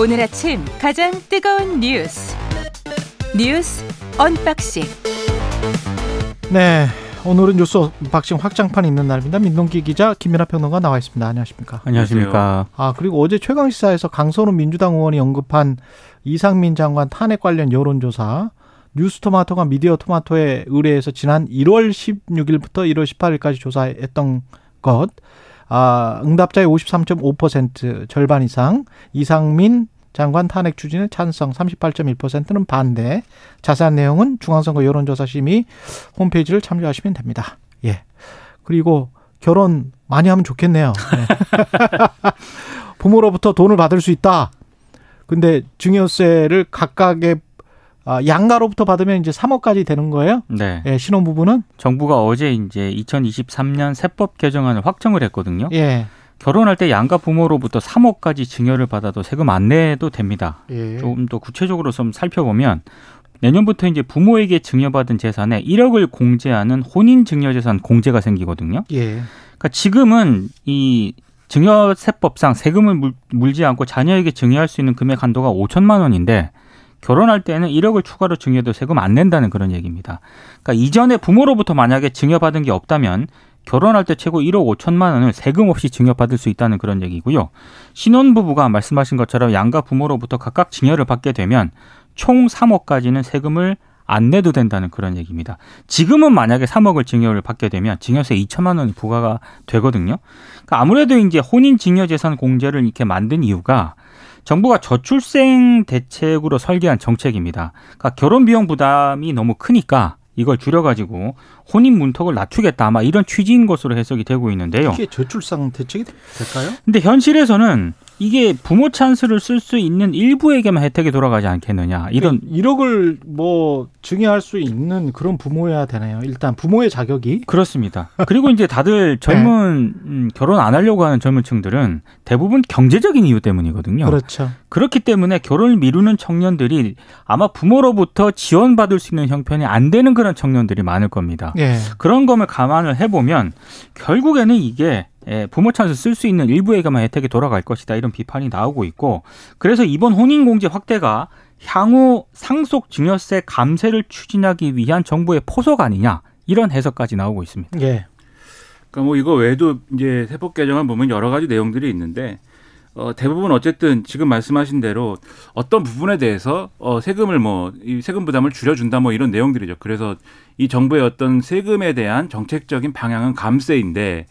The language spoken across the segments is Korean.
오늘 아침 가장 뜨거운 뉴스 뉴스 언박싱 네, 오늘은 뉴스 언박싱 확장판 있는 날입니다. 민동기 기자 김민하 평론가 나와 있습니다. 안녕하십니까? 안녕하십니까. 아 그리고 어제 최강 시사에서 강선우 민주당 의원이 언급한 이상민 장관 탄핵 관련 여론조사 뉴스토마토가 미디어 토마토에 의뢰해서 지난 1월 16일부터 1월 18일까지 조사했던 것. 아, 응답자의 53.5% 절반 이상 이상민 장관 탄핵 추진에 찬성 38.1%는 반대. 자세한 내용은 중앙선거 여론조사 심의 홈페이지를 참조하시면 됩니다. 예. 그리고 결혼 많이 하면 좋겠네요. 네. 부모로부터 돈을 받을 수 있다. 근데 증여세를 각각의 아, 양가로부터 받으면 이제 3억까지 되는 거예요? 네. 예, 신혼부부는? 정부가 어제 이제 2023년 세법 개정안을 확정을 했거든요. 예. 결혼할 때 양가 부모로부터 3억까지 증여를 받아도 세금 안 내도 됩니다. 예. 조금 더 구체적으로 좀 살펴보면 내년부터 이제 부모에게 증여받은 재산에 1억을 공제하는 혼인 증여 재산 공제가 생기거든요. 예. 그러니까 지금은 이 증여세법상 세금을 물, 물지 않고 자녀에게 증여할 수 있는 금액 한도가 5천만 원인데 결혼할 때는 1억을 추가로 증여도 세금 안 낸다는 그런 얘기입니다. 그러니까 이전에 부모로부터 만약에 증여받은 게 없다면 결혼할 때 최고 1억 5천만 원을 세금 없이 증여받을 수 있다는 그런 얘기고요. 신혼부부가 말씀하신 것처럼 양가 부모로부터 각각 증여를 받게 되면 총 3억까지는 세금을 안 내도 된다는 그런 얘기입니다. 지금은 만약에 3억을 증여를 받게 되면 증여세 2천만 원이 부과가 되거든요. 그러니까 아무래도 이제 혼인 증여 재산 공제를 이렇게 만든 이유가 정부가 저출생 대책으로 설계한 정책입니다. 그러니까 결혼 비용 부담이 너무 크니까 이걸 줄여가지고 혼인 문턱을 낮추겠다 아마 이런 취지인 것으로 해석이 되고 있는데요. 이게 저출산 대책이 될까요? 근데 현실에서는 이게 부모 찬스를 쓸 수 있는 일부에게만 혜택이 돌아가지 않겠느냐 이런 1억을 뭐 증여할 수 있는 그런 부모여야 되나요? 일단 부모의 자격이 그렇습니다. 그리고 이제 다들 젊은 음, 결혼 안 하려고 하는 젊은 층들은 대부분 경제적인 이유 때문이거든요. 그렇죠. 그렇기 때문에 결혼을 미루는 청년들이 아마 부모로부터 지원받을 수 있는 형편이 안 되는 그런 청년들이 많을 겁니다. 예. 그런 점을 감안을 해보면 결국에는 이게 예, 부모 찬스 쓸 수 있는 일부에게만 혜택이 돌아갈 것이다 이런 비판이 나오고 있고 그래서 이번 혼인공제 확대가 향후 상속 증여세 감세를 추진하기 위한 정부의 포석 아니냐 이런 해석까지 나오고 있습니다. 예. 그러니까 뭐 이거 외에도 이제 세법 개정을 보면 여러 가지 내용들이 있는데 어, 대부분 어쨌든 지금 말씀하신 대로 어떤 부분에 대해서 어, 세금을 뭐 이 세금 부담을 줄여준다 뭐 이런 내용들이죠. 그래서 이 정부의 어떤 세금에 대한 정책적인 방향은 감세인데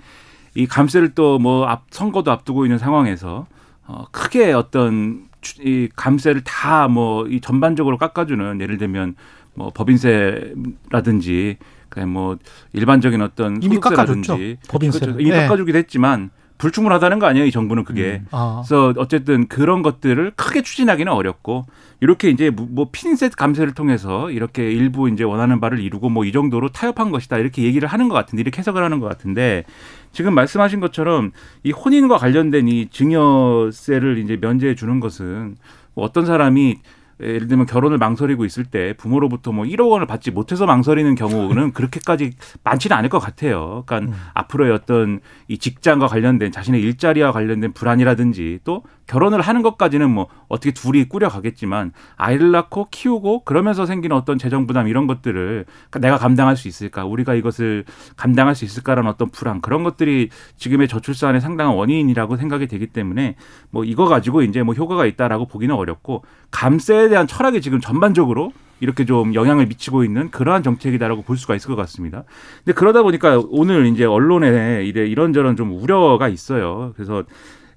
이 감세를 또 뭐 앞 선거도 앞두고 있는 상황에서 어, 크게 어떤 추- 이 감세를 다 뭐 이 전반적으로 깎아주는 예를 들면 뭐 법인세라든지 그냥 뭐 일반적인 어떤 이미 깎아줬죠. 법인세를. 그렇죠. 이미 네. 깎아주기도 했지만 불충분하다는 거 아니에요 이 정부는 그게 아. 그래서 어쨌든 그런 것들을 크게 추진하기는 어렵고 이렇게 이제 뭐- 뭐 핀셋 감세를 통해서 이렇게 일부 이제 원하는 바를 이루고 뭐 이 정도로 타협한 것이다 이렇게 얘기를 하는 것 같은데 이렇게 해석을 하는 것 같은데 지금 말씀하신 것처럼 이 혼인과 관련된 이 증여세를 이제 면제해 주는 것은 뭐 어떤 사람이 예를 들면 결혼을 망설이고 있을 때 부모로부터 뭐 1억 원을 받지 못해서 망설이는 경우는 그렇게까지 많지는 않을 것 같아요. 그러니까 앞으로의 어떤 이 직장과 관련된 자신의 일자리와 관련된 불안이라든지 또 결혼을 하는 것까지는 뭐 어떻게 둘이 꾸려가겠지만 아이를 낳고 키우고 그러면서 생기는 어떤 재정 부담 이런 것들을 내가 감당할 수 있을까? 우리가 이것을 감당할 수 있을까라는 어떤 불안. 그런 것들이 지금의 저출산의 상당한 원인이라고 생각이 되기 때문에 뭐 이거 가지고 이제 뭐 효과가 있다라고 보기는 어렵고 감세에 대한 철학이 지금 전반적으로 이렇게 좀 영향을 미치고 있는 그러한 정책이다라고 볼 수가 있을 것 같습니다. 근데 그러다 보니까 오늘 이제 언론에 이래 이런저런 좀 우려가 있어요. 그래서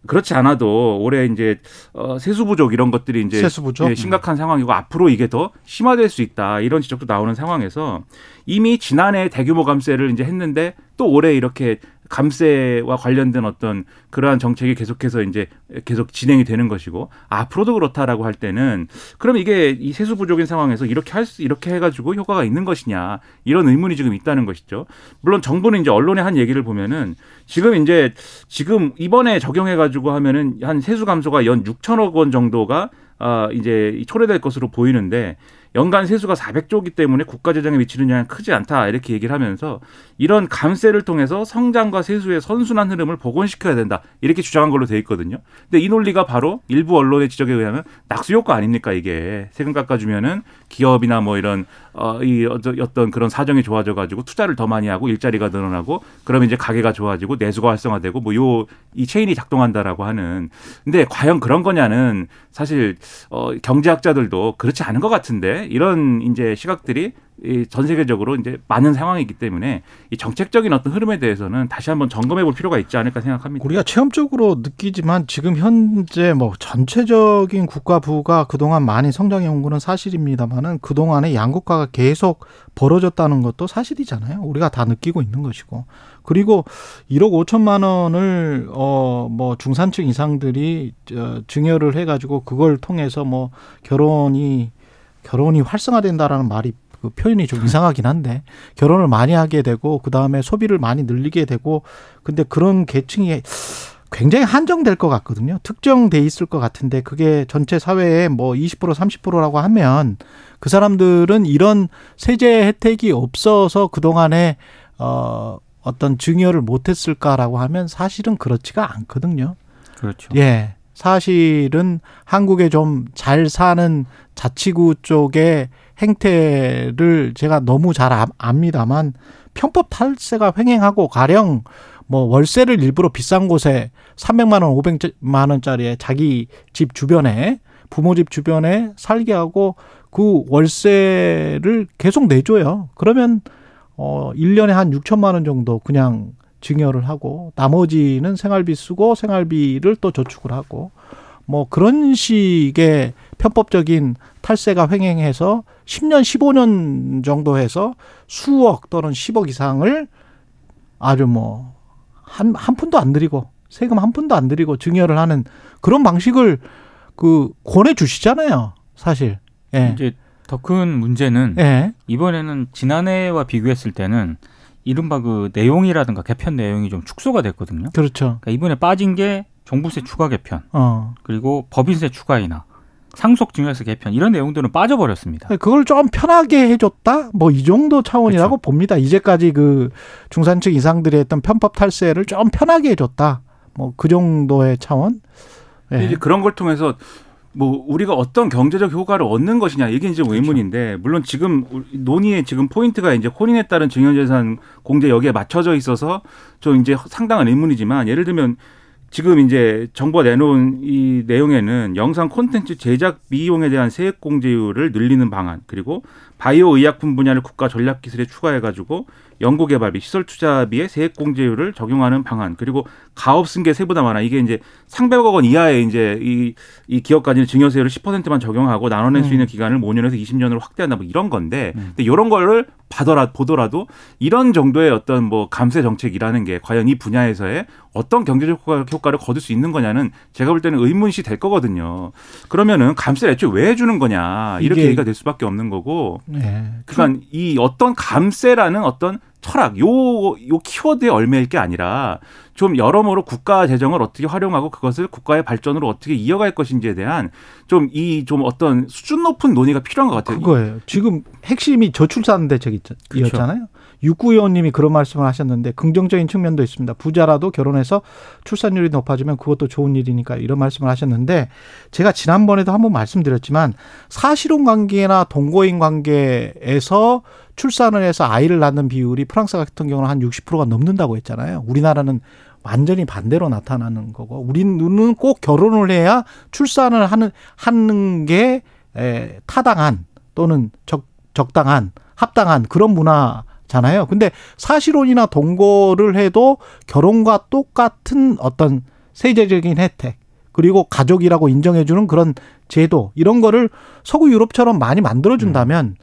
그렇지 않아도 올해 이제 어 세수 부족 이런 것들이 이제 세수 부족? 예, 심각한 상황이고 앞으로 이게 더 심화될 수 있다 이런 지적도 나오는 상황에서 이미 지난해 대규모 감세를 이제 했는데 또 올해 이렇게 감세와 관련된 어떤 그러한 정책이 계속해서 이제 계속 진행이 되는 것이고 앞으로도 그렇다라고 할 때는 그럼 이게 이 세수 부족인 상황에서 이렇게 할 수 이렇게 해가지고 효과가 있는 것이냐 이런 의문이 지금 있다는 것이죠. 물론 정부는 이제 언론에 한 얘기를 보면은 지금 이제 지금 이번에 적용해가지고 하면은 한 세수 감소가 연 6천억 원 정도가 아 이제 초래될 것으로 보이는데 연간 세수가 400조기 때문에 국가 재정에 미치는 영향이 크지 않다. 이렇게 얘기를 하면서 이런 감세를 통해서 성장과 세수의 선순환 흐름을 복원시켜야 된다. 이렇게 주장한 걸로 돼 있거든요. 근데 이 논리가 바로 일부 언론의 지적에 의하면 낙수 효과 아닙니까 이게? 세금 깎아주면은 기업이나 뭐 이런 어이 어떤 그런 사정이 좋아져 가지고 투자를 더 많이 하고 일자리가 늘어나고 그러면 이제 가게가 좋아지고 내수가 활성화되고 뭐 요 이 체인이 작동한다라고 하는. 근데 과연 그런 거냐는 사실 어 경제학자들도 그렇지 않은 것 같은데 이런 이제 시각들이 이전 세계적으로 이제 많은 상황이기 때문에 이 정책적인 어떤 흐름에 대해서는 다시 한번 점검해 볼 필요가 있지 않을까 생각합니다. 우리가 체험적으로 느끼지만 지금 현재 뭐 전체적인 국가 부가 그동안 많이 성장해 온 거는 사실입니다만은 그동안에 양극화가 계속 벌어졌다는 것도 사실이잖아요. 우리가 다 느끼고 있는 것이고. 그리고 1억 5천만 원을 어 뭐 중산층 이상들이 어, 증여를 해 가지고 그걸 통해서 뭐 결혼이 결혼이 활성화된다라는 말이 그 표현이 좀 이상하긴 한데 결혼을 많이 하게 되고 그 다음에 소비를 많이 늘리게 되고 근데 그런 계층이 굉장히 한정될 것 같거든요. 특정돼 있을 것 같은데 그게 전체 사회에 뭐 20% 30%라고 하면 그 사람들은 이런 세제 혜택이 없어서 그 동안에 어 어떤 증여를 못 했을까라고 하면 사실은 그렇지가 않거든요. 그렇죠. 예. 사실은 한국에 좀 잘 사는 자치구 쪽의 행태를 제가 너무 잘 압니다만 편법 탈세가 횡행하고 가령 뭐 월세를 일부러 비싼 곳에 300만 원, 500만 원짜리에 자기 집 주변에 부모 집 주변에 살게 하고 그 월세를 계속 내줘요. 그러면 어 1년에 한 6천만 원 정도 그냥 증여를 하고 나머지는 생활비 쓰고 생활비를 또 저축을 하고 뭐 그런 식의 편법적인 탈세가 횡행해서 10년, 15년 정도 해서 수억 또는 10억 이상을 아주 뭐, 한, 한 푼도 안 들이고, 세금 한 푼도 안 들이고 증여를 하는 그런 방식을 그 권해 주시잖아요. 사실. 예. 이제 더 큰 문제는 예. 이번에는 지난해와 비교했을 때는 이른바 그 내용이라든가 개편 내용이 좀 축소가 됐거든요. 그렇죠. 그러니까 이번에 빠진 게 종부세 추가 개편, 어. 그리고 법인세 추가 인하, 상속 증여세 개편 이런 내용들은 빠져버렸습니다. 그걸 좀 편하게 해줬다? 뭐 이 정도 차원이라고 그렇죠. 봅니다. 이제까지 그 중산층 이상들이 했던 편법 탈세를 좀 편하게 해줬다. 뭐 그 정도의 차원? 예. 이제 그런 걸 통해서 뭐 우리가 어떤 경제적 효과를 얻는 것이냐 이게 이제 그렇죠. 의문인데 물론 지금 논의의 지금 포인트가 이제 혼인에 따른 증여재산 공제 여기에 맞춰져 있어서 좀 이제 상당한 의문이지만 예를 들면 지금 이제 정부가 내놓은 이 내용에는 영상 콘텐츠 제작 비용에 대한 세액 공제율을 늘리는 방안 그리고 바이오 의약품 분야를 국가 전략 기술에 추가해 가지고 연구 개발비, 시설 투자비에 세액 공제율을 적용하는 방안, 그리고 가업 승계 세부담 하나 이게 이제 상백억 원 이하의 이제 이, 이 기업까지는 증여세율을 10%만 적용하고 나눠낼 수 음. 있는 기간을 5년에서 20년으로 확대한다 뭐 이런 건데, 음. 근데 이런 거를 봐더라 보더라도 이런 정도의 어떤 뭐 감세 정책이라는 게 과연 이 분야에서의 어떤 경제적 효과- 효과를 거둘 수 있는 거냐는 제가 볼 때는 의문시 될 거거든요. 그러면은 감세를 애초에 왜 해주는 거냐 이렇게 얘기가 될 수밖에 없는 거고. 예. 그러니까 이 어떤 감세라는 어떤 철학, 요, 요 키워드에 얽매일 게 아니라 좀 여러모로 국가 재정을 어떻게 활용하고 그것을 국가의 발전으로 어떻게 이어갈 것인지에 대한 좀 이좀 어떤 수준 높은 논의가 필요한 것 같아요. 그거예요. 지금 핵심이 저출산 대책이었잖아요. 육구 의원님이 그런 말씀을 하셨는데 긍정적인 측면도 있습니다. 부자라도 결혼해서 출산율이 높아지면 그것도 좋은 일이니까 이런 말씀을 하셨는데 제가 지난번에도 한번 말씀드렸지만 사실혼 관계나 동거인 관계에서 출산을 해서 아이를 낳는 비율이 프랑스 같은 경우는 한 60%가 넘는다고 했잖아요. 우리나라는 완전히 반대로 나타나는 거고 우리는 꼭 결혼을 해야 출산을 하는 하는 게 에, 타당한 또는 적 적당한 합당한 그런 문화 잖아요. 근데 사실혼이나 동거를 해도 결혼과 똑같은 어떤 세제적인 혜택 그리고 가족이라고 인정해주는 그런 제도 이런 거를 서구 유럽처럼 많이 만들어준다면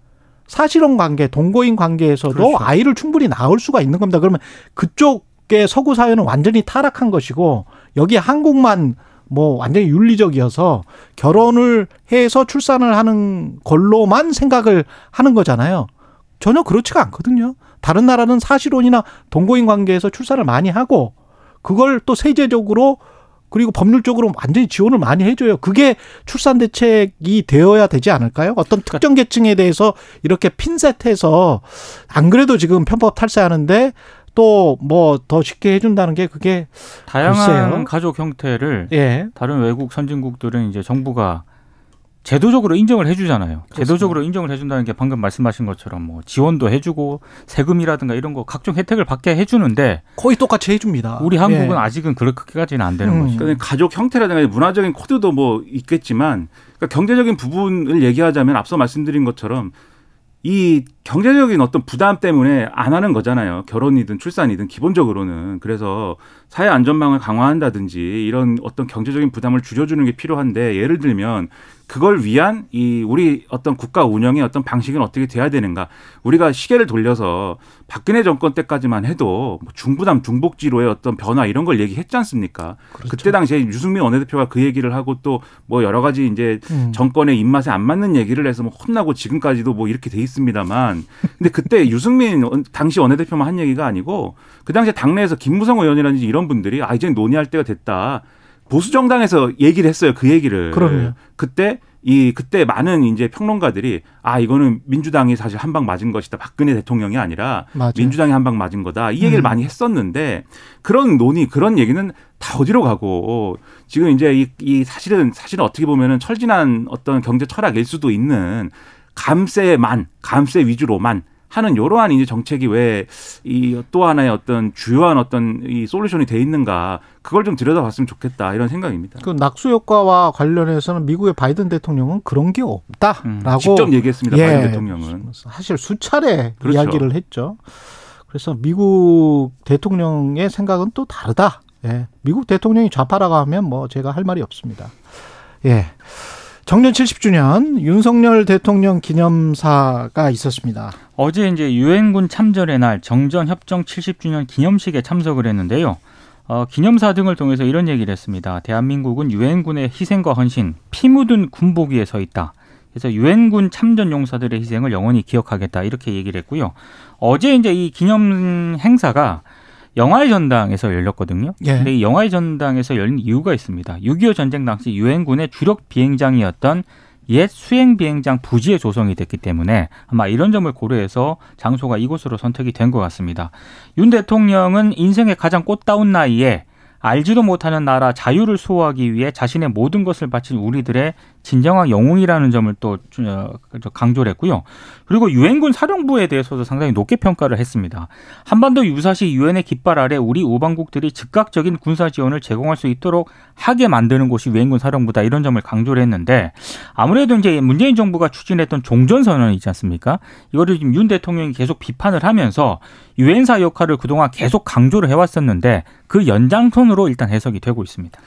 사실혼 관계, 동거인 관계에서도 그렇죠. 아이를 충분히 낳을 수가 있는 겁니다. 그러면 그쪽의 서구 사회는 완전히 타락한 것이고 여기 한국만 뭐 완전히 윤리적이어서 결혼을 해서 출산을 하는 걸로만 생각을 하는 거잖아요. 전혀 그렇지가 않거든요. 다른 나라는 사실혼이나 동거인 관계에서 출산을 많이 하고 그걸 또 세제적으로 그리고 법률적으로 완전히 지원을 많이 해줘요. 그게 출산 대책이 되어야 되지 않을까요? 어떤 특정 계층에 대해서 이렇게 핀셋해서 안 그래도 지금 편법 탈세하는데 또 뭐 더 쉽게 해준다는 게 그게 다양한 글쎄요. 가족 형태를 예 다른 외국 선진국들은 이제 정부가 제도적으로 인정을 해주잖아요. 제도적으로 인정을 해준다는 게 방금 말씀하신 것처럼 뭐 지원도 해주고 세금이라든가 이런 거 각종 혜택을 받게 해주는데 거의 똑같이 해줍니다. 우리 한국은 예. 아직은 그렇게까지는 안 되는 음. 거죠. 그러니까 가족 형태라든가 문화적인 코드도 뭐 있겠지만 그러니까 경제적인 부분을 얘기하자면 앞서 말씀드린 것처럼 이 경제적인 어떤 부담 때문에 안 하는 거잖아요. 결혼이든 출산이든 기본적으로는. 그래서 사회 안전망을 강화한다든지 이런 어떤 경제적인 부담을 줄여주는 게 필요한데 예를 들면 그걸 위한 이 우리 어떤 국가 운영의 어떤 방식은 어떻게 돼야 되는가. 우리가 시계를 돌려서 박근혜 정권 때까지만 해도 뭐 중부담 중복지로의 어떤 변화 이런 걸 얘기했지 않습니까? 그렇죠. 그때 당시에 유승민 원내대표가 그 얘기를 하고 또 뭐 여러 가지 이제 음. 정권의 입맛에 안 맞는 얘기를 해서 뭐 혼나고 지금까지도 뭐 이렇게 돼 있습니다만 근데 그때 유승민 원- 당시 원내대표만 한 얘기가 아니고 그 당시에 당내에서 김무성 의원이라든지 이런 분들이 아 이제 논의할 때가 됐다 보수 정당에서 얘기를 했어요 그 얘기를 그럼요. 그때 이 그때 많은 이제 평론가들이 아 이거는 민주당이 사실 한 방 맞은 것이다 박근혜 대통령이 아니라 맞아요. 민주당이 한 방 맞은 거다. 이 얘기를 음. 많이 했었는데 그런 논의, 그런 얘기는 다 어디로 가고 지금 이제 이, 이 사실은 사실은 어떻게 보면은 철진한 어떤 경제 철학일 수도 있는 감세만, 감세 위주로만 하는 이러한 이제 정책이 왜 이 또 하나의 어떤 주요한 어떤 이 솔루션이 돼 있는가 그걸 좀 들여다봤으면 좋겠다 이런 생각입니다. 그 낙수 효과와 관련해서는 미국의 바이든 대통령은 그런 게 없다라고 음, 직접 얘기했습니다. 예. 바이든 대통령은. 사실 수차례 그렇죠. 이야기를 했죠. 그래서 미국 대통령의 생각은 또 다르다. 예. 미국 대통령이 좌파라고 하면 뭐 제가 할 말이 없습니다. 예. 정년 70주년 윤석열 대통령 기념사가 있었습니다. 어제 이제 유엔군 참전의 날 정전 협정 70주년 기념식에 참석을 했는데요. 어, 기념사 등을 통해서 이런 얘기를 했습니다. 대한민국은 유엔군의 희생과 헌신, 피 묻은 군복 위에 서 있다. 그래서 유엔군 참전 용사들의 희생을 영원히 기억하겠다 이렇게 얘기를 했고요. 어제 이제 이 기념 행사가 영화의 전당에서 열렸거든요. 예. 근데 이 영화의 전당에서 열린 이유가 있습니다. 6.25 전쟁 당시 유엔군의 주력 비행장이었던 옛 수행 비행장 부지에 조성이 됐기 때문에 아마 이런 점을 고려해서 장소가 이곳으로 선택이 된 것 같습니다. 윤 대통령은 인생의 가장 꽃다운 나이에 알지도 못하는 나라 자유를 수호하기 위해 자신의 모든 것을 바친 우리들의 진정한 영웅이라는 점을 또 어, 강조를 했고요. 그리고 유엔군 사령부에 대해서도 상당히 높게 평가를 했습니다. 한반도 유사시 유엔의 깃발 아래 우리 우방국들이 즉각적인 군사 지원을 제공할 수 있도록 하게 만드는 곳이 유엔군 사령부다 이런 점을 강조를 했는데 아무래도 이제 문재인 정부가 추진했던 종전 선언 있지 않습니까? 이거를 지금 윤 대통령이 계속 비판을 하면서 유엔사 역할을 그동안 계속 강조를 해왔었는데 그 연장선으로 일단 해석이 되고 있습니다.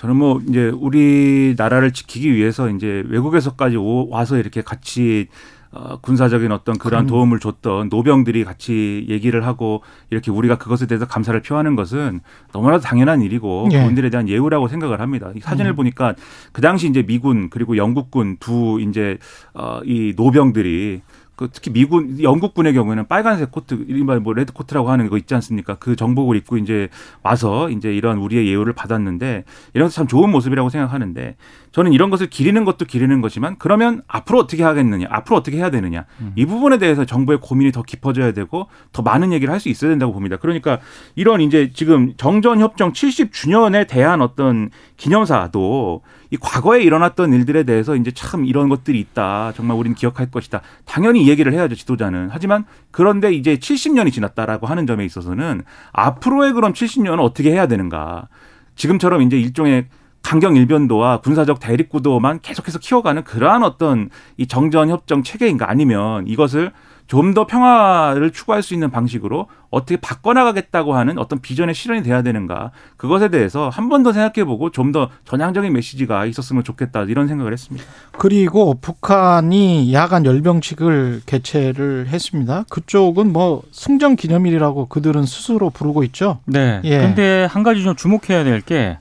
저는 뭐 이제 우리나라를 지키기 위해서 이제 외국에서까지 오- 와서 이렇게 같이 어, 군사적인 어떤 그러한 그럼요. 도움을 줬던 노병들이 같이 얘기를 하고 이렇게 우리가 그것에 대해서 감사를 표하는 것은 너무나도 당연한 일이고 예. 그분들에 대한 예우라고 생각을 합니다. 이 사진을 음. 보니까 그 당시 이제 미군 그리고 영국군 두 이제 어, 이 노병들이 그 특히 미군 영국군의 경우에는 빨간색 코트 이른바 뭐 red coat라고 하는 거 있지 않습니까? 그 정복을 입고 이제 와서 이제 이런 우리의 예우를 받았는데 이런 것도 참 좋은 모습이라고 생각하는데 저는 이런 것을 기리는 것도 기리는 것이지만 그러면 앞으로 어떻게 하겠느냐, 앞으로 어떻게 해야 되느냐 이 부분에 대해서 정부의 고민이 더 깊어져야 되고 더 많은 얘기를 할 수 있어야 된다고 봅니다. 그러니까 이런 이제 지금 정전 협정 70주년에 대한 어떤 기념사도 이 과거에 일어났던 일들에 대해서 이제 참 이런 것들이 있다. 정말 우리는 기억할 것이다. 당연히 이 얘기를 해야죠, 지도자는. 하지만 그런데 이제 70년이 지났다라고 하는 점에 있어서는 앞으로의 그럼 70년은 어떻게 해야 되는가. 지금처럼 이제 일종의 강경 일변도와 군사적 대립 구도만 계속해서 키워가는 그러한 어떤 이 정전 협정 체계인가 아니면 이것을 좀 더 평화를 추구할 수 있는 방식으로 어떻게 바꿔나가겠다고 하는 어떤 비전의 실현이 돼야 되는가 그것에 대해서 한 번 더 생각해보고 좀 더 전향적인 메시지가 있었으면 좋겠다 이런 생각을 했습니다. 그리고 북한이 야간 열병식을 개최를 했습니다. 그쪽은 뭐 승전 기념일이라고 그들은 스스로 부르고 있죠. 네. 예. 근데 한 가지 좀 주목해야 될 게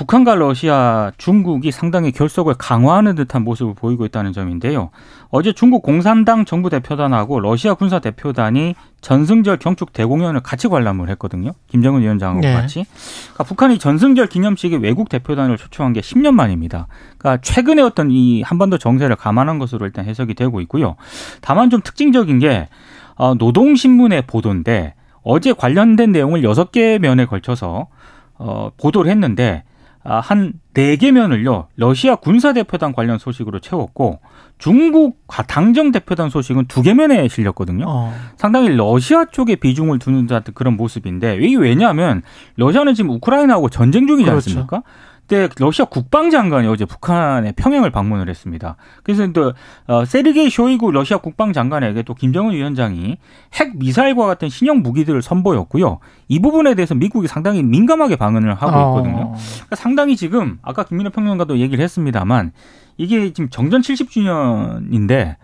북한과 러시아, 중국이 상당히 결속을 강화하는 듯한 모습을 보이고 있다는 점인데요. 어제 중국 공산당 정부 대표단하고 러시아 군사 대표단이 전승절 경축 대공연을 같이 관람을 했거든요. 김정은 위원장하고 네. 같이. 그러니까 북한이 전승절 기념식에 외국 대표단을 초청한 게 10년 만입니다. 그러니까 최근에 어떤 이 한반도 정세를 감안한 것으로 일단 해석이 되고 있고요. 다만 좀 특징적인 게 어, 노동신문의 보도인데 어제 관련된 내용을 여섯 개 면에 걸쳐서 어, 보도를 했는데 아, 한 네개 면을요 러시아 군사 대표단 관련 소식으로 채웠고 중국 당정 대표단 소식은 두 개 면에 실렸거든요. 어. 상당히 러시아 쪽에 비중을 두는 듯한 그런 모습인데 이게 왜냐하면 러시아는 지금 우크라이나하고 전쟁 중이지 그렇죠. 않습니까? 근데 러시아 국방장관이 어제 북한의 평양을 방문을 했습니다. 그래서 또 어, 세르게이 쇼이구 러시아 국방장관에게 또 김정은 위원장이 핵 미사일과 같은 신형 무기들을 선보였고요. 이 부분에 대해서 미국이 상당히 민감하게 방응을 하고 있거든요. 어. 그러니까 상당히 지금 아까 김민호 평론가도 얘기를 했습니다만 이게 지금 정전 70주년인데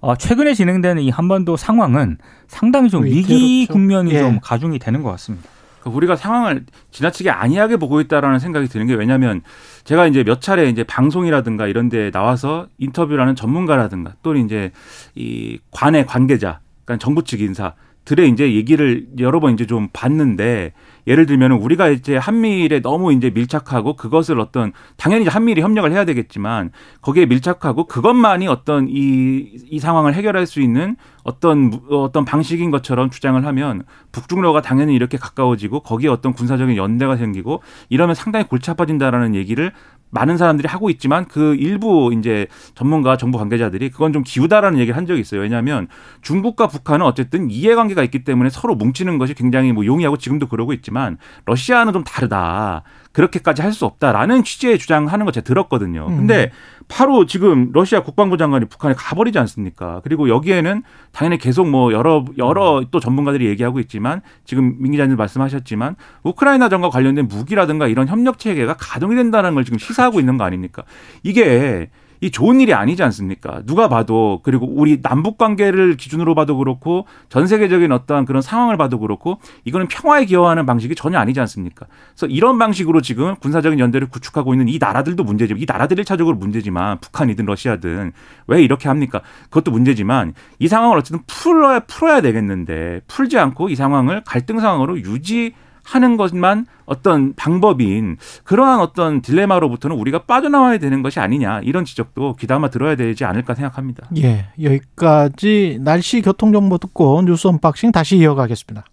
어, 최근에 진행되는 이 한반도 상황은 상당히 좀 위기. 국면이 예. 좀 가중이 되는 것 같습니다. 그러니까 우리가 상황을 지나치게 안이하게 보고 있다라는 생각이 드는 게 왜냐하면 제가 이제 몇 차례 이제 방송이라든가 이런 데 나와서 인터뷰라는 전문가라든가 또는 이제 이 관의 관계자, 그러니까 정부 측 인사 들의 이제 얘기를 여러 번 이제 좀 봤는데 예를 들면 우리가 이제 한미일에 너무 이제 밀착하고 그것을 어떤 당연히 한미일이 협력을 해야 되겠지만 거기에 밀착하고 그것만이 어떤 이, 이 상황을 해결할 수 있는 어떤 무- 어떤 방식인 것처럼 주장을 하면 북중러가 당연히 이렇게 가까워지고 거기에 어떤 군사적인 연대가 생기고 이러면 상당히 골치 아파진다라는 얘기를 많은 사람들이 하고 있지만 그 일부 이제 전문가 정부 관계자들이 그건 좀 기우다라는 얘기를 한 적이 있어요. 왜냐하면 중국과 북한은 어쨌든 이해관계가 있기 때문에 서로 뭉치는 것이 굉장히 뭐 용이하고 지금도 그러고 있지만 러시아는 좀 다르다. 그렇게까지 할 수 없다라는 취지의 주장하는 거 제가 들었거든요. 근데 바로 지금 러시아 국방부 장관이 북한에 가버리지 않습니까? 그리고 여기에는 당연히 계속 뭐 여러 여러 또 전문가들이 얘기하고 있지만 지금 민 기자님 말씀하셨지만 우크라이나 전과 관련된 무기라든가 이런 협력 체계가 가동이 된다는 걸 지금 시사하고 있는 거 아닙니까? 이게 이 좋은 일이 아니지 않습니까? 누가 봐도 그리고 우리 남북 관계를 기준으로 봐도 그렇고 전 세계적인 어떠한 그런 상황을 봐도 그렇고 이거는 평화에 기여하는 방식이 전혀 아니지 않습니까? 그래서 이런 방식으로 지금 군사적인 연대를 구축하고 있는 이 나라들도 문제지만 이 나라들이 1차적으로 문제지만 북한이든 러시아든 왜 이렇게 합니까? 그것도 문제지만 이 상황을 어쨌든 풀어야 풀어야 되겠는데 풀지 않고 이 상황을 갈등 상황으로 유지 하는 것만 어떤 방법인 그러한 어떤 딜레마로부터는 우리가 빠져나와야 되는 것이 아니냐 이런 지적도 귀담아 들어야 되지 않을까 생각합니다. 예, 여기까지 날씨 교통 정보 듣고 뉴스 언박싱 다시 이어가겠습니다.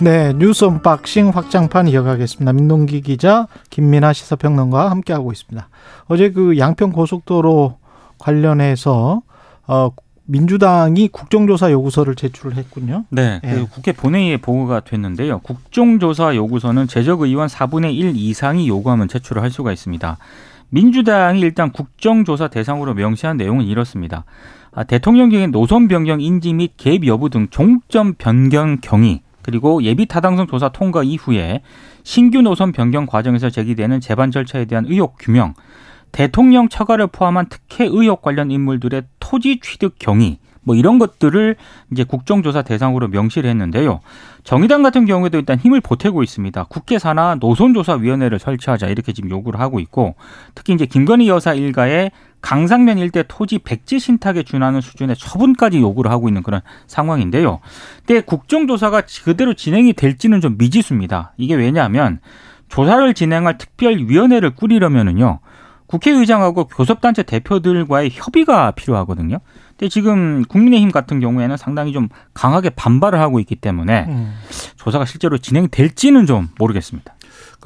네, 뉴스 언박싱 확장판 이어가겠습니다. 민동기 기자, 김민하 시사평론가 함께하고 있습니다. 어제 그 양평 고속도로 관련해서 어, 민주당이 국정조사 요구서를 제출했군요. 네, 예. 그 국회 본회의에 보고가 됐는데요. 국정조사 요구서는 재적 의원 4분의 1 이상이 요구하면 제출을 할 수가 있습니다. 민주당이 일단 국정조사 대상으로 명시한 내용은 이렇습니다. 아, 대통령경의 노선 변경 인지 및 개입 여부 등 종점 변경 경위 그리고 예비 타당성 조사 통과 이후에 신규 노선 변경 과정에서 제기되는 재반 절차에 대한 의혹 규명, 대통령 처가를 포함한 특혜 의혹 관련 인물들의 토지 취득 경위 뭐 이런 것들을 이제 국정조사 대상으로 명시를 했는데요. 정의당 같은 경우에도 일단 힘을 보태고 있습니다. 국회 산하 노선조사위원회를 설치하자 이렇게 지금 요구를 하고 있고 특히 이제 김건희 여사 일가의 강상면 일대 토지 백지 신탁에 준하는 수준의 처분까지 요구를 하고 있는 그런 상황인데요. 근데 국정조사가 그대로 진행이 될지는 좀 미지수입니다. 이게 왜냐하면 조사를 진행할 특별위원회를 꾸리려면은요. 국회의장하고 교섭단체 대표들과의 협의가 필요하거든요. 근데 지금 국민의힘 같은 경우에는 상당히 좀 강하게 반발을 하고 있기 때문에 음. 조사가 실제로 진행될지는 좀 모르겠습니다.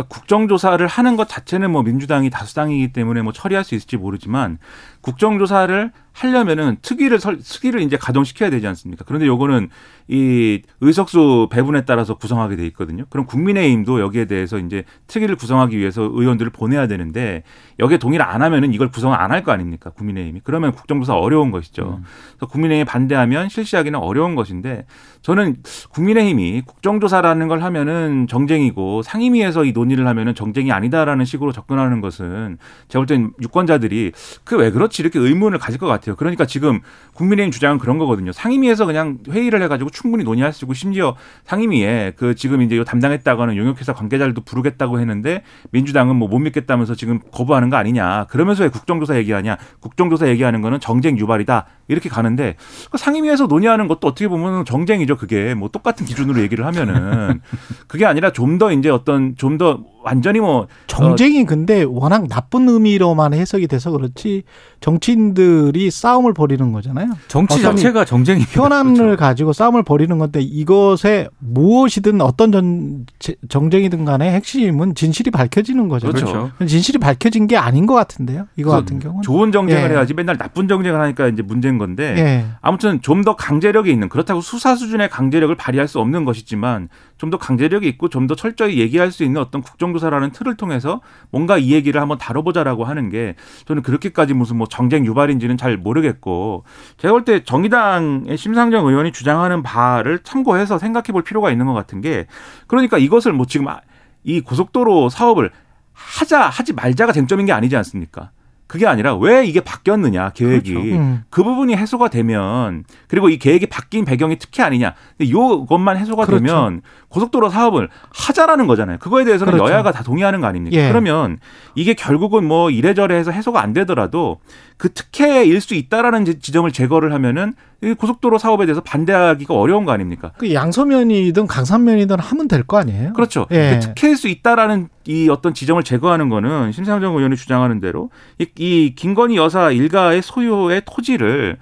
그러니까 국정조사를 하는 것 자체는 뭐 민주당이 다수당이기 때문에 뭐 처리할 수 있을지 모르지만 국정조사를 하려면은 특위를 설, 특위를 이제 가동시켜야 되지 않습니까? 그런데 요거는 이 의석수 배분에 따라서 구성하게 돼 있거든요. 그럼 국민의힘도 여기에 대해서 이제 특위를 구성하기 위해서 의원들을 보내야 되는데 여기에 동의를 안 하면은 이걸 구성 안 할 거 아닙니까? 국민의힘이. 그러면 국정조사 어려운 것이죠. 그래서 국민의힘이 반대하면 실시하기는 어려운 것인데 저는 국민의힘이 국정조사라는 걸 하면은 정쟁이고 상임위에서 이 논의 를 하면은 정쟁이 아니다라는 식으로 접근하는 것은 제가 볼 땐 유권자들이 그 왜 그렇지 이렇게 의문을 가질 것 같아요. 그러니까 지금 국민의힘 주장은 그런 거거든요. 상임위에서 그냥 회의를 해가지고 충분히 논의할 수 있고 심지어 상임위에 그 지금 이제 담당했다고는 용역회사 관계자들도 부르겠다고 했는데 민주당은 뭐 못 믿겠다면서 지금 거부하는 거 아니냐. 그러면서 왜 국정조사 얘기하냐. 국정조사 얘기하는 거는 정쟁 유발이다. 이렇게 가는데 그 상임위에서 논의하는 것도 어떻게 보면 정쟁이죠. 그게 뭐 똑같은 기준으로 얘기를 하면은 그게 아니라 좀 더 이제 어떤 좀더 완전히 뭐 정쟁이 근데 워낙 나쁜 의미로만 해석이 돼서 그렇지 정치인들이 싸움을 벌이는 거잖아요. 정치 자체가 정쟁입니다. 현안을 그렇죠. 가지고 싸움을 벌이는 건데 이것에 무엇이든 어떤 전, 제- 정쟁이든 간에 핵심은 진실이 밝혀지는 거죠. 그렇죠. 진실이 밝혀진 게 아닌 것 같은데요. 이거 그 같은 경우는. 좋은 정쟁을 예. 해야지 맨날 나쁜 정쟁을 하니까 이제 문제인 건데 예. 아무튼 좀 더 강제력이 있는 그렇다고 수사 수준의 강제력을 발휘할 수 없는 것이지만 좀 더 강제력이 있고 좀 더 철저히 얘기할 수 있는 어떤 국정조사라는 틀을 통해서 뭔가 이 얘기를 한번 다뤄보자라고 하는 게 저는 그렇게까지 무슨 뭐 정쟁 유발인지는 잘 모르겠고 제가 볼 때 정의당의 심상정 의원이 주장하는 바를 참고해서 생각해 볼 필요가 있는 것 같은 게 그러니까 이것을 뭐 지금 아- 이 고속도로 사업을 하자 하지 말자가 쟁점인 게 아니지 않습니까? 그게 아니라 왜 이게 바뀌었느냐 계획이 그렇죠. 음. 그 부분이 해소가 되면 그리고 이 계획이 바뀐 배경이 특히 아니냐. 근데 요것만 해소가 그렇죠. 되면 고속도로 사업을 하자라는 거잖아요. 그거에 대해서는 그렇죠. 여야가 다 동의하는 거 아닙니까? 예. 그러면 이게 결국은 뭐 이래저래 해서 해소가 안 되더라도 그 특혜일 수 있다라는 지- 지점을 제거를 하면은 이 고속도로 사업에 대해서 반대하기가 어려운 거 아닙니까? 그 양서면이든 강산면이든 하면 될 거 아니에요. 그렇죠. 예. 그 특혜일 수 있다라는 이 어떤 지점을 제거하는 거는 심상정 의원이 주장하는 대로 이, 이 김건희 여사 일가의 소유의 토지를 이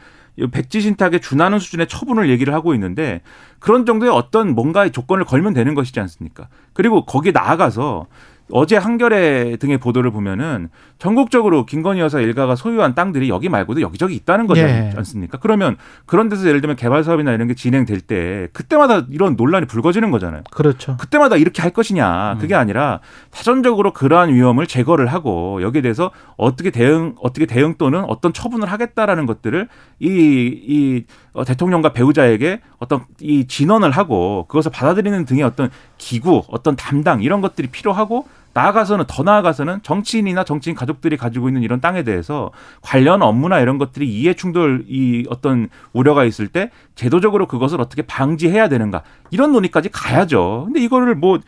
백지 신탁에 준하는 수준의 처분을 얘기를 하고 있는데 그런 정도의 어떤 뭔가의 조건을 걸면 되는 것이지 않습니까? 그리고 거기에 나아가서 어제 한겨레 등의 보도를 보면은 전국적으로 김건희 여사 일가가 소유한 땅들이 여기 말고도 여기저기 있다는 거지 예. 않습니까? 그러면 그런 데서 예를 들면 개발 사업이나 이런 게 진행될 때 그때마다 이런 논란이 불거지는 거잖아요. 그렇죠. 그때마다 이렇게 할 것이냐 그게 아니라 사전적으로 그러한 위험을 제거를 하고 여기에 대해서 어떻게 대응 어떻게 대응 또는 어떤 처분을 하겠다라는 것들을 이이 어, 대통령과 배우자에게 어떤 이 진언을 하고 그것을 받아들이는 등의 어떤 기구 어떤 담당 이런 것들이 필요하고 나아가서는 더 나아가서는 정치인이나 정치인 가족들이 가지고 있는 이런 땅에 대해서 관련 업무나 이런 것들이 이해 충돌 이 어떤 우려가 있을 때 제도적으로 그것을 어떻게 방지해야 되는가 이런 논의까지 가야죠. 근데 이거를 뭐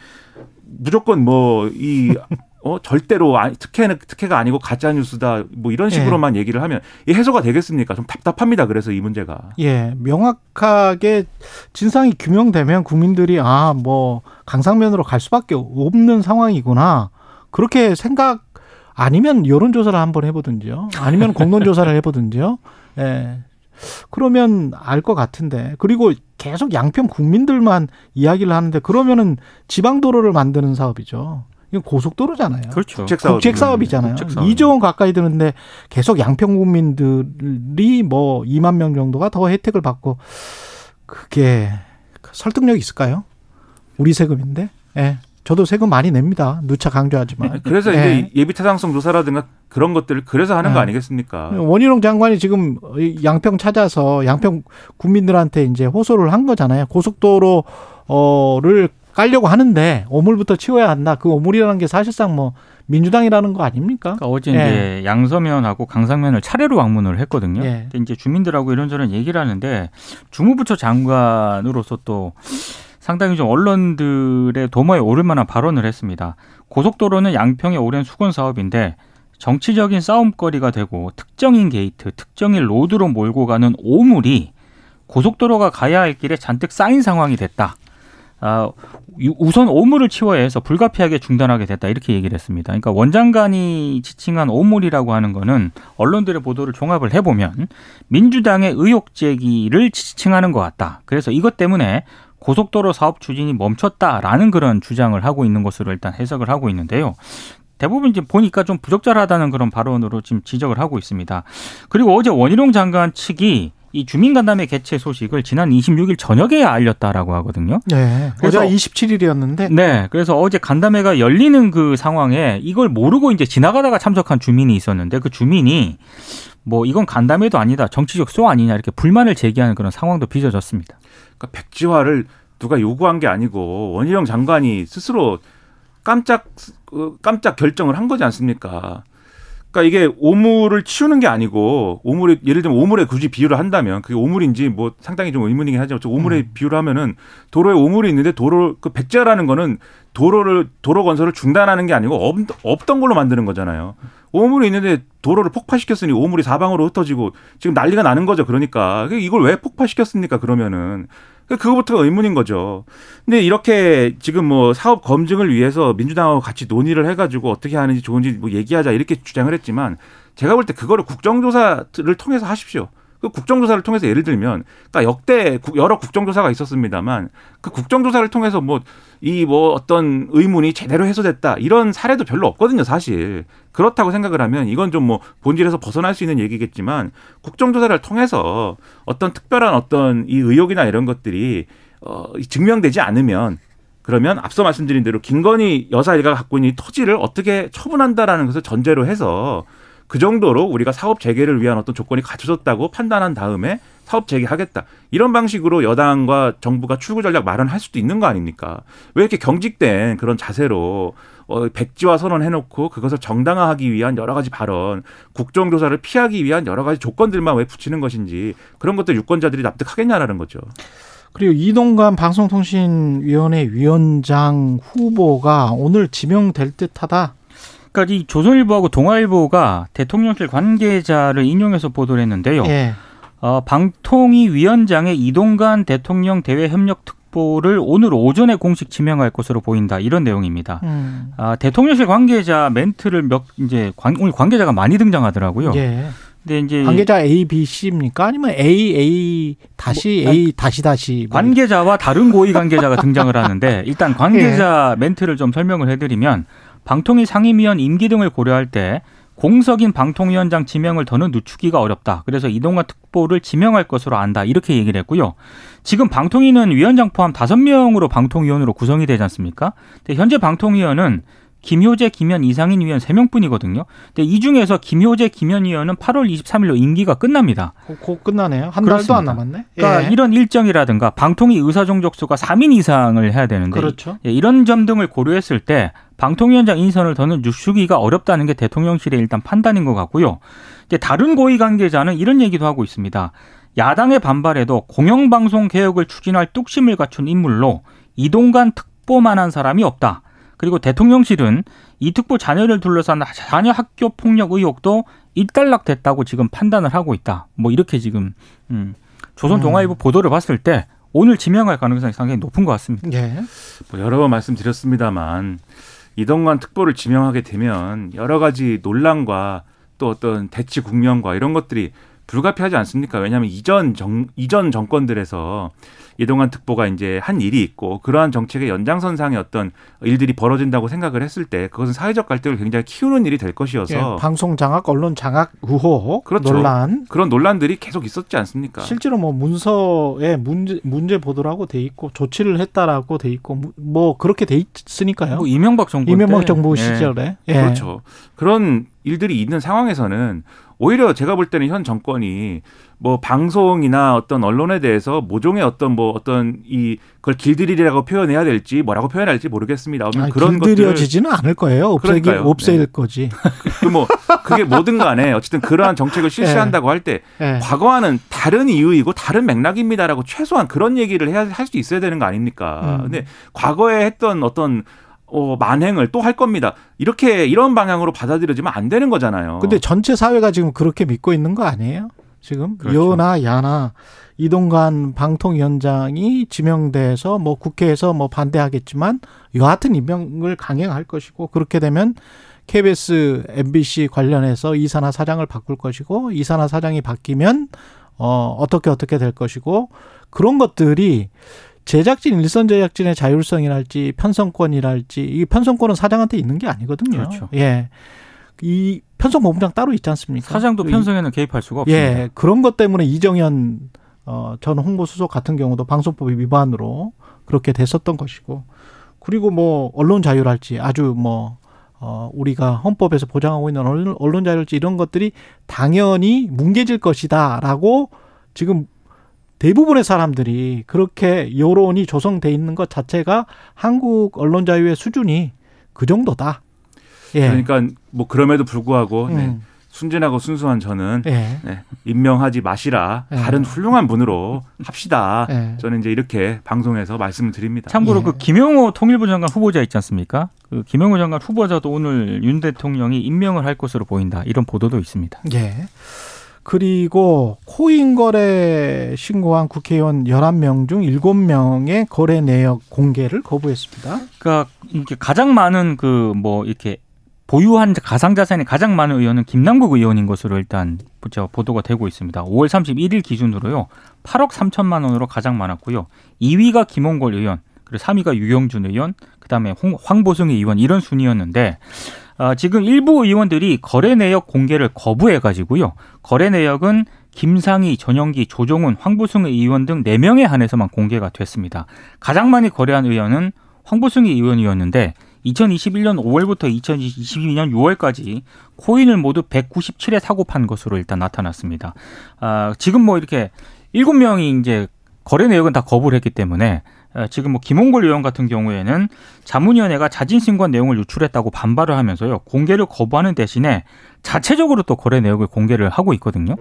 무조건 뭐 이 어, 절대로 아니, 특혜는 특혜가 아니고 가짜 뉴스다 뭐 이런 식으로만 얘기를 하면 이 해소가 되겠습니까? 좀 답답합니다. 그래서 이 문제가. 예, 명확하게 진상이 규명되면 국민들이 아, 뭐 강상면으로 갈 수밖에 없는 상황이구나. 그렇게 생각 아니면 여론 조사를 한번 해보든지요. 아니면 공론 조사를 해보든지요. 예. 그러면 알 것 같은데. 그리고 계속 양평 국민들만 이야기를 하는데 그러면은 지방 도로를 만드는 사업이죠. 이건 고속도로잖아요. 그렇죠. 국책 사업 국책 사업이잖아요. 국책 사업. 2조 원 가까이 드는데 계속 양평 국민들이 뭐 2만 명 정도가 더 혜택을 받고 그게 설득력 있을까요? 우리 세금인데. 예. 저도 세금 많이 냅니다. 누차 강조하지만. 그래서 예. 이제 예비 타당성 조사라든가 그런 것들을 그래서 하는 거 네. 아니겠습니까? 원희룡 장관이 지금 이 양평 찾아서 양평 국민들한테 이제 호소를 한 거잖아요. 고속도로를 깔려고 하는데 오물부터 치워야 한다. 그 오물이라는 게 사실상 뭐 민주당이라는 거 아닙니까? 그러니까 어제 예. 이제 양서면하고 강상면을 차례로 방문을 했거든요. 예. 근데 이제 주민들하고 이런저런 얘기를 하는데 주무부처 장관으로서 또 상당히 좀 언론들의 도모에 오를 만한 발언을 했습니다. 고속도로는 양평의 오랜 숙원 사업인데 정치적인 싸움거리가 되고 특정인 게이트, 특정인 road로 몰고 가는 오물이 고속도로가 가야 할 길에 잔뜩 쌓인 상황이 됐다. 아, 유- 우선 오물을 치워야 해서 불가피하게 중단하게 됐다 이렇게 얘기를 했습니다. 그러니까 원장관이 지칭한 오물이라고 하는 거는 언론들의 보도를 종합을 해보면 민주당의 의혹 제기를 지칭하는 것 같다. 그래서 이것 때문에 고속도로 사업 추진이 멈췄다라는 그런 주장을 하고 있는 것으로 일단 해석을 하고 있는데요. 대부분 이제 보니까 좀 부적절하다는 그런 발언으로 지금 지적을 하고 있습니다. 그리고 어제 원희룡 장관 측이 이 주민간담회 개최 소식을 지난 26일 저녁에 알렸다라고 하거든요. 네. 그래서- 어제가 27일이었는데 네, 그래서 어제 간담회가 열리는 그 상황에 이걸 모르고 이제 지나가다가 참석한 주민이 있었는데 그 주민이 뭐 이건 간담회도 아니다, 정치적 소 아니냐 이렇게 불만을 제기하는 그런 상황도 빚어졌습니다. 그러니까 백지화를 누가 요구한 게 아니고 원희룡 장관이 스스로 깜짝 어, 깜짝 결정을 한 거지 않습니까? 그러니까 이게 오물을 치우는 게 아니고 오물이 예를 들면 오물에 굳이 비유를 한다면 그게 오물인지 뭐 상당히 좀 의문이긴 하지만 오물에 음. 비유를 하면은 도로에 오물이 있는데 도로 그 백제라는 거는 도로를 도로 건설을 중단하는 게 아니고 없, 없던 걸로 만드는 거잖아요. 오물이 있는데 도로를 폭파시켰으니 오물이 사방으로 흩어지고 지금 난리가 나는 거죠. 그러니까 이걸 왜 폭파시켰습니까? 그러면은 그거부터가 의문인 거죠. 근데 이렇게 지금 뭐 사업 검증을 위해서 민주당하고 같이 논의를 해가지고 어떻게 하는지 좋은지 뭐 얘기하자 이렇게 주장을 했지만 제가 볼 때 그거를 국정조사를 통해서 하십시오. 그 국정조사를 통해서 예를 들면, 그러니까 역대 여러 국정조사가 있었습니다만 그 국정조사를 통해서 뭐 이 뭐 어떤 의문이 제대로 해소됐다 이런 사례도 별로 없거든요, 사실. 그렇다고 생각을 하면 이건 좀 뭐 본질에서 벗어날 수 있는 얘기겠지만 국정조사를 통해서 어떤 특별한 어떤 이 의혹이나 이런 것들이 어, 증명되지 않으면 그러면 앞서 말씀드린 대로 김건희 여사 일가가 갖고 있는 이 토지를 어떻게 처분한다라는 것을 전제로 해서 그 정도로 우리가 사업 재개를 위한 어떤 조건이 갖춰졌다고 판단한 다음에 사업 재개하겠다. 이런 방식으로 여당과 정부가 출구 전략 마련할 수도 있는 거 아닙니까? 왜 이렇게 경직된 그런 자세로 어, 백지화 선언해놓고 그것을 정당화하기 위한 여러 가지 발언, 국정조사를 피하기 위한 여러 가지 조건들만 왜 붙이는 것인지 그런 것들 유권자들이 납득하겠냐라는 거죠. 그리고 이동관 방송통신위원회 위원장 후보가 오늘 지명될 듯하다. 그러니까 이 조선일보하고 동아일보가 대통령실 관계자를 인용해서 보도를 했는데요. 예. 어, 방통위 위원장의 이동관 대통령 대외 협력 특보를 오늘 오전에 공식 지명할 것으로 보인다 이런 내용입니다. 음. 아, 대통령실 관계자 멘트를 몇 이제 관, 오늘 관계자가 많이 등장하더라고요. 예. 근데 이제 관계자 A, B, C입니까? 아니면 A, A 다시 뭐, A 다시 다시 뭐 관계자와 다른 고위 관계자가 등장을 하는데 일단 관계자 예. 멘트를 좀 설명을 해드리면 방통위 상임위원 임기 등을 고려할 때 공석인 방통위원장 지명을 더는 늦추기가 어렵다. 그래서 이동관 특보를 지명할 것으로 안다. 이렇게 얘기를 했고요. 지금 방통위는 위원장 포함 다섯 명으로 방통위원으로 구성이 되지 않습니까? 근데 현재 방통위원은 김효재, 김현, 이상인 위원 3명뿐이거든요. 근데 이 중에서 김효재, 김현 위원은 8월 23일로 임기가 끝납니다. 곧 끝나네요. 한 달도 안 남았네. 그러니까 예. 이런 일정이라든가 방통위 의사 종족수가 3인 이상을 해야 되는데 그렇죠. 예, 이런 점 등을 고려했을 때 방통위원장 인선을 더는 유추기가 어렵다는 게 대통령실의 일단 판단인 것 같고요. 이제 다른 고위 관계자는 이런 얘기도 하고 있습니다. 야당의 반발에도 공영방송 개혁을 추진할 뚝심을 갖춘 인물로 이동관 특보만한 사람이 없다. 그리고 대통령실은 이 특보 자녀를 둘러싼 자녀 학교 폭력 의혹도 일단락됐다고 지금 판단을 하고 있다. 뭐 이렇게 지금 음, 조선 동아일보 음. 보도를 봤을 때 오늘 지명할 가능성이 상당히 높은 것 같습니다. 예. 뭐 여러 번 말씀드렸습니다만 이동관 특보를 지명하게 되면 여러 가지 논란과 또 어떤 대치 국면과 이런 것들이 불가피하지 않습니까? 왜냐하면 이전 정 이전 정권들에서 이동환 특보가 이제 한 일이 있고 그러한 정책의 연장선상의 어떤 일들이 벌어진다고 생각을 했을 때 그것은 사회적 갈등을 굉장히 키우는 일이 될 것이어서 예, 방송 장악, 언론 장악 의혹 그렇죠. 논란 그런 논란들이 계속 있었지 않습니까? 실제로 뭐 문서에 문제 문제 보도라고 돼 있고 조치를 했다라고 돼 있고 뭐 그렇게 돼 있으니까요. 뭐 이명박 정부 이명박 정부 예. 시절에 예. 그렇죠. 그런 일들이 있는 상황에서는 오히려 제가 볼 때는 현 정권이 뭐 방송이나 어떤 언론에 대해서 모종의 어떤 뭐 어떤 이 그걸 길들이라고 표현해야 될지 뭐라고 표현해야 할지 모르겠습니다. 아니, 그런 길들여지지는 않을 거예요. 없애기 없앨 네. 거지. 그 뭐 그게 뭐든 간에 어쨌든 그러한 정책을 실시한다고 네. 할때 네. 과거와는 다른 이유이고 다른 맥락입니다라고 최소한 그런 얘기를 해야 할 수 있어야 되는 거 아닙니까? 음. 근데 과거에 했던 어떤 어, 만행을 또 할 겁니다. 이렇게 이런 방향으로 받아들여지면 안 되는 거잖아요. 근데 전체 사회가 지금 그렇게 믿고 있는 거 아니에요? 지금 그렇죠. 여나 야나 이동관 방통위원장이 지명돼서 뭐 국회에서 뭐 반대하겠지만 여하튼 임명을 강행할 것이고 그렇게 되면 KBS, MBC 관련해서 이산화 사장을 바꿀 것이고 이산화 사장이 바뀌면 어 어떻게 어떻게 될 것이고 그런 것들이 제작진 일선 제작진의 자율성이랄지 편성권이랄지 이 편성권은 사장한테 있는 게 아니거든요. 그렇죠. 예. 이 편성 본부장 따로 있지 않습니까? 사장도 편성에는 개입할 수가 없습니다. 예. 그런 것 때문에 이정현 어, 전 홍보수석 같은 경우도 방송법 위반으로 그렇게 됐었던 것이고 그리고 뭐 언론 자유랄지 아주 뭐 어, 우리가 헌법에서 보장하고 있는 언론, 언론 자유랄지 이런 것들이 당연히 뭉개질 것이다라고 지금 대부분의 사람들이 그렇게 여론이 조성돼 있는 것 자체가 한국 언론 자유의 수준이 그 정도다. 예. 그러니까 뭐 그럼에도 불구하고 네, 음. 순진하고 순수한 저는 예. 네, 임명하지 마시라. 예. 다른 훌륭한 분으로 합시다. 예. 저는 이제 이렇게 방송에서 말씀을 드립니다. 참고로 예. 그 김영호 통일부 장관 후보자 있지 않습니까? 그 김영호 장관 후보자도 오늘 윤 대통령이 임명을 할 것으로 보인다. 이런 보도도 있습니다. 예. 그리고 코인 거래 신고한 국회의원 11명 중 7명의 거래 내역 공개를 거부했습니다. 그러니까 이게 가장 많은 그 뭐 이렇게 보유한 가상 자산이 가장 많은 의원은 김남국 의원인 것으로 일단 저 보도가 되고 있습니다. 5월 31일 기준으로요. 8억 3천만 원으로 가장 많았고요. 2위가 김홍걸 의원, 그리고 3위가 유영준 의원, 그다음에 홍- 황보승 의원 이런 순이었는데 아, 지금 일부 의원들이 거래 내역 공개를 거부해 가지고요. 거래 내역은 김상희, 전영기, 조종훈, 황보승 의원 등 4명에 한해서만 공개가 됐습니다. 가장 많이 거래한 의원은 황보승 의원이었는데 2021년 5월부터 2022년 6월까지 코인을 모두 197회 사고 판 것으로 일단 나타났습니다. 아, 지금 뭐 이렇게 7명이 이제 거래 내역은 다 거부를 했기 때문에 어, 지금 뭐 김홍걸 의원 같은 경우에는 자문위원회가 자진신고한 내용을 유출했다고 반발을 하면서요 공개를 거부하는 대신에 자체적으로 또 거래 내역을 공개를 하고 있거든요.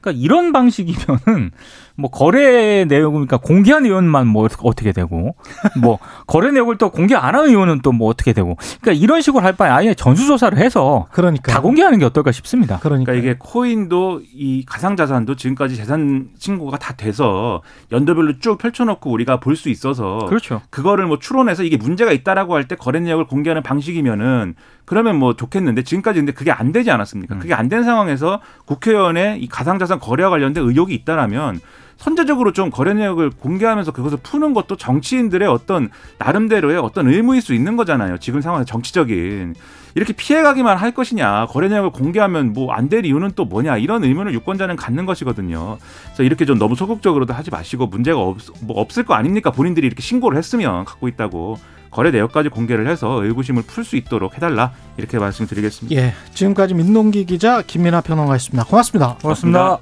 그러니까 이런 방식이면은 뭐 거래 내역을 그러니까 공개한 의원만 뭐 어떻게 되고 뭐 거래 내역을 또 공개 안 한 의원은 또 뭐 어떻게 되고 그러니까 이런 식으로 할 바에 아예 전수조사를 해서 그러니까. 다 공개하는 게 어떨까 싶습니다. 그러니까, 그러니까 이게 코인도 이 가상자산도 지금까지 재산 신고가 다 돼서 연도별로 쭉 펼쳐놓고 우리가 볼 수 있어서 그렇죠. 그거를 뭐 추론해서 이게 문제가 있다라고 할 때 거래 내역을 공개하는 방식이면은 그러면 뭐 좋겠는데 지금까지 근데 그게 안 되지 않았습니까? 음. 그게 안 된 상황에서 국회의원의 이 가상자산 거래와 관련된 의혹이 있다라면 선제적으로 좀 거래 내역을 공개하면서 그것을 푸는 것도 정치인들의 어떤 나름대로의 어떤 의무일 수 있는 거잖아요. 지금 상황에서 정치적인 이렇게 피해가기만 할 것이냐 거래 내역을 공개하면 뭐 안 될 이유는 또 뭐냐 이런 의문을 유권자는 갖는 것이거든요. 그래서 이렇게 좀 너무 소극적으로도 하지 마시고 문제가 없, 뭐 없을 거 아닙니까? 본인들이 이렇게 신고를 했으면 갖고 있다고 거래 내역까지 공개를 해서 의구심을 풀 수 있도록 해달라 이렇게 말씀드리겠습니다. 예. 지금까지 민동기 기자 김민아 평론가였습니다. 고맙습니다. 고맙습니다.